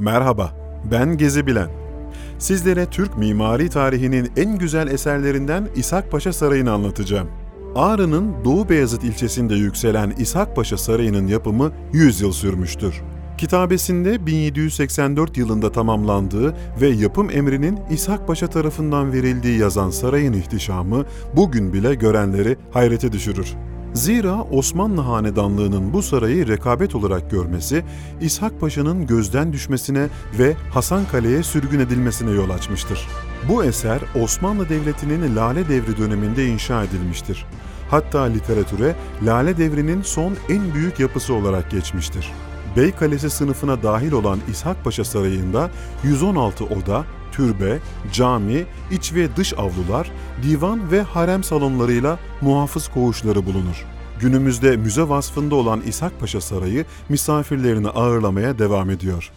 Merhaba, ben Gezi Bilen. Sizlere Türk mimari tarihinin en güzel eserlerinden İshak Paşa Sarayı'nı anlatacağım. Ağrı'nın Doğu Beyazıt ilçesinde yükselen İshak Paşa Sarayı'nın yapımı 100 yıl sürmüştür. Kitabesinde 1784 yılında tamamlandığı ve yapım emrinin İshak Paşa tarafından verildiği yazan sarayın ihtişamı bugün bile görenleri hayrete düşürür. Zira Osmanlı Hanedanlığı'nın bu sarayı rekabet olarak görmesi, İshak Paşa'nın gözden düşmesine ve Hasan Kale'ye sürgün edilmesine yol açmıştır. Bu eser Osmanlı Devleti'nin Lale Devri döneminde inşa edilmiştir. Hatta literatüre Lale Devri'nin son en büyük yapısı olarak geçmiştir. Bey Kalesi sınıfına dahil olan İshak Paşa Sarayı'nda 116 oda, türbe, cami, iç ve dış avlular, divan ve harem salonlarıyla muhafız koğuşları bulunur. Günümüzde müze vasfında olan İshak Paşa Sarayı misafirlerini ağırlamaya devam ediyor.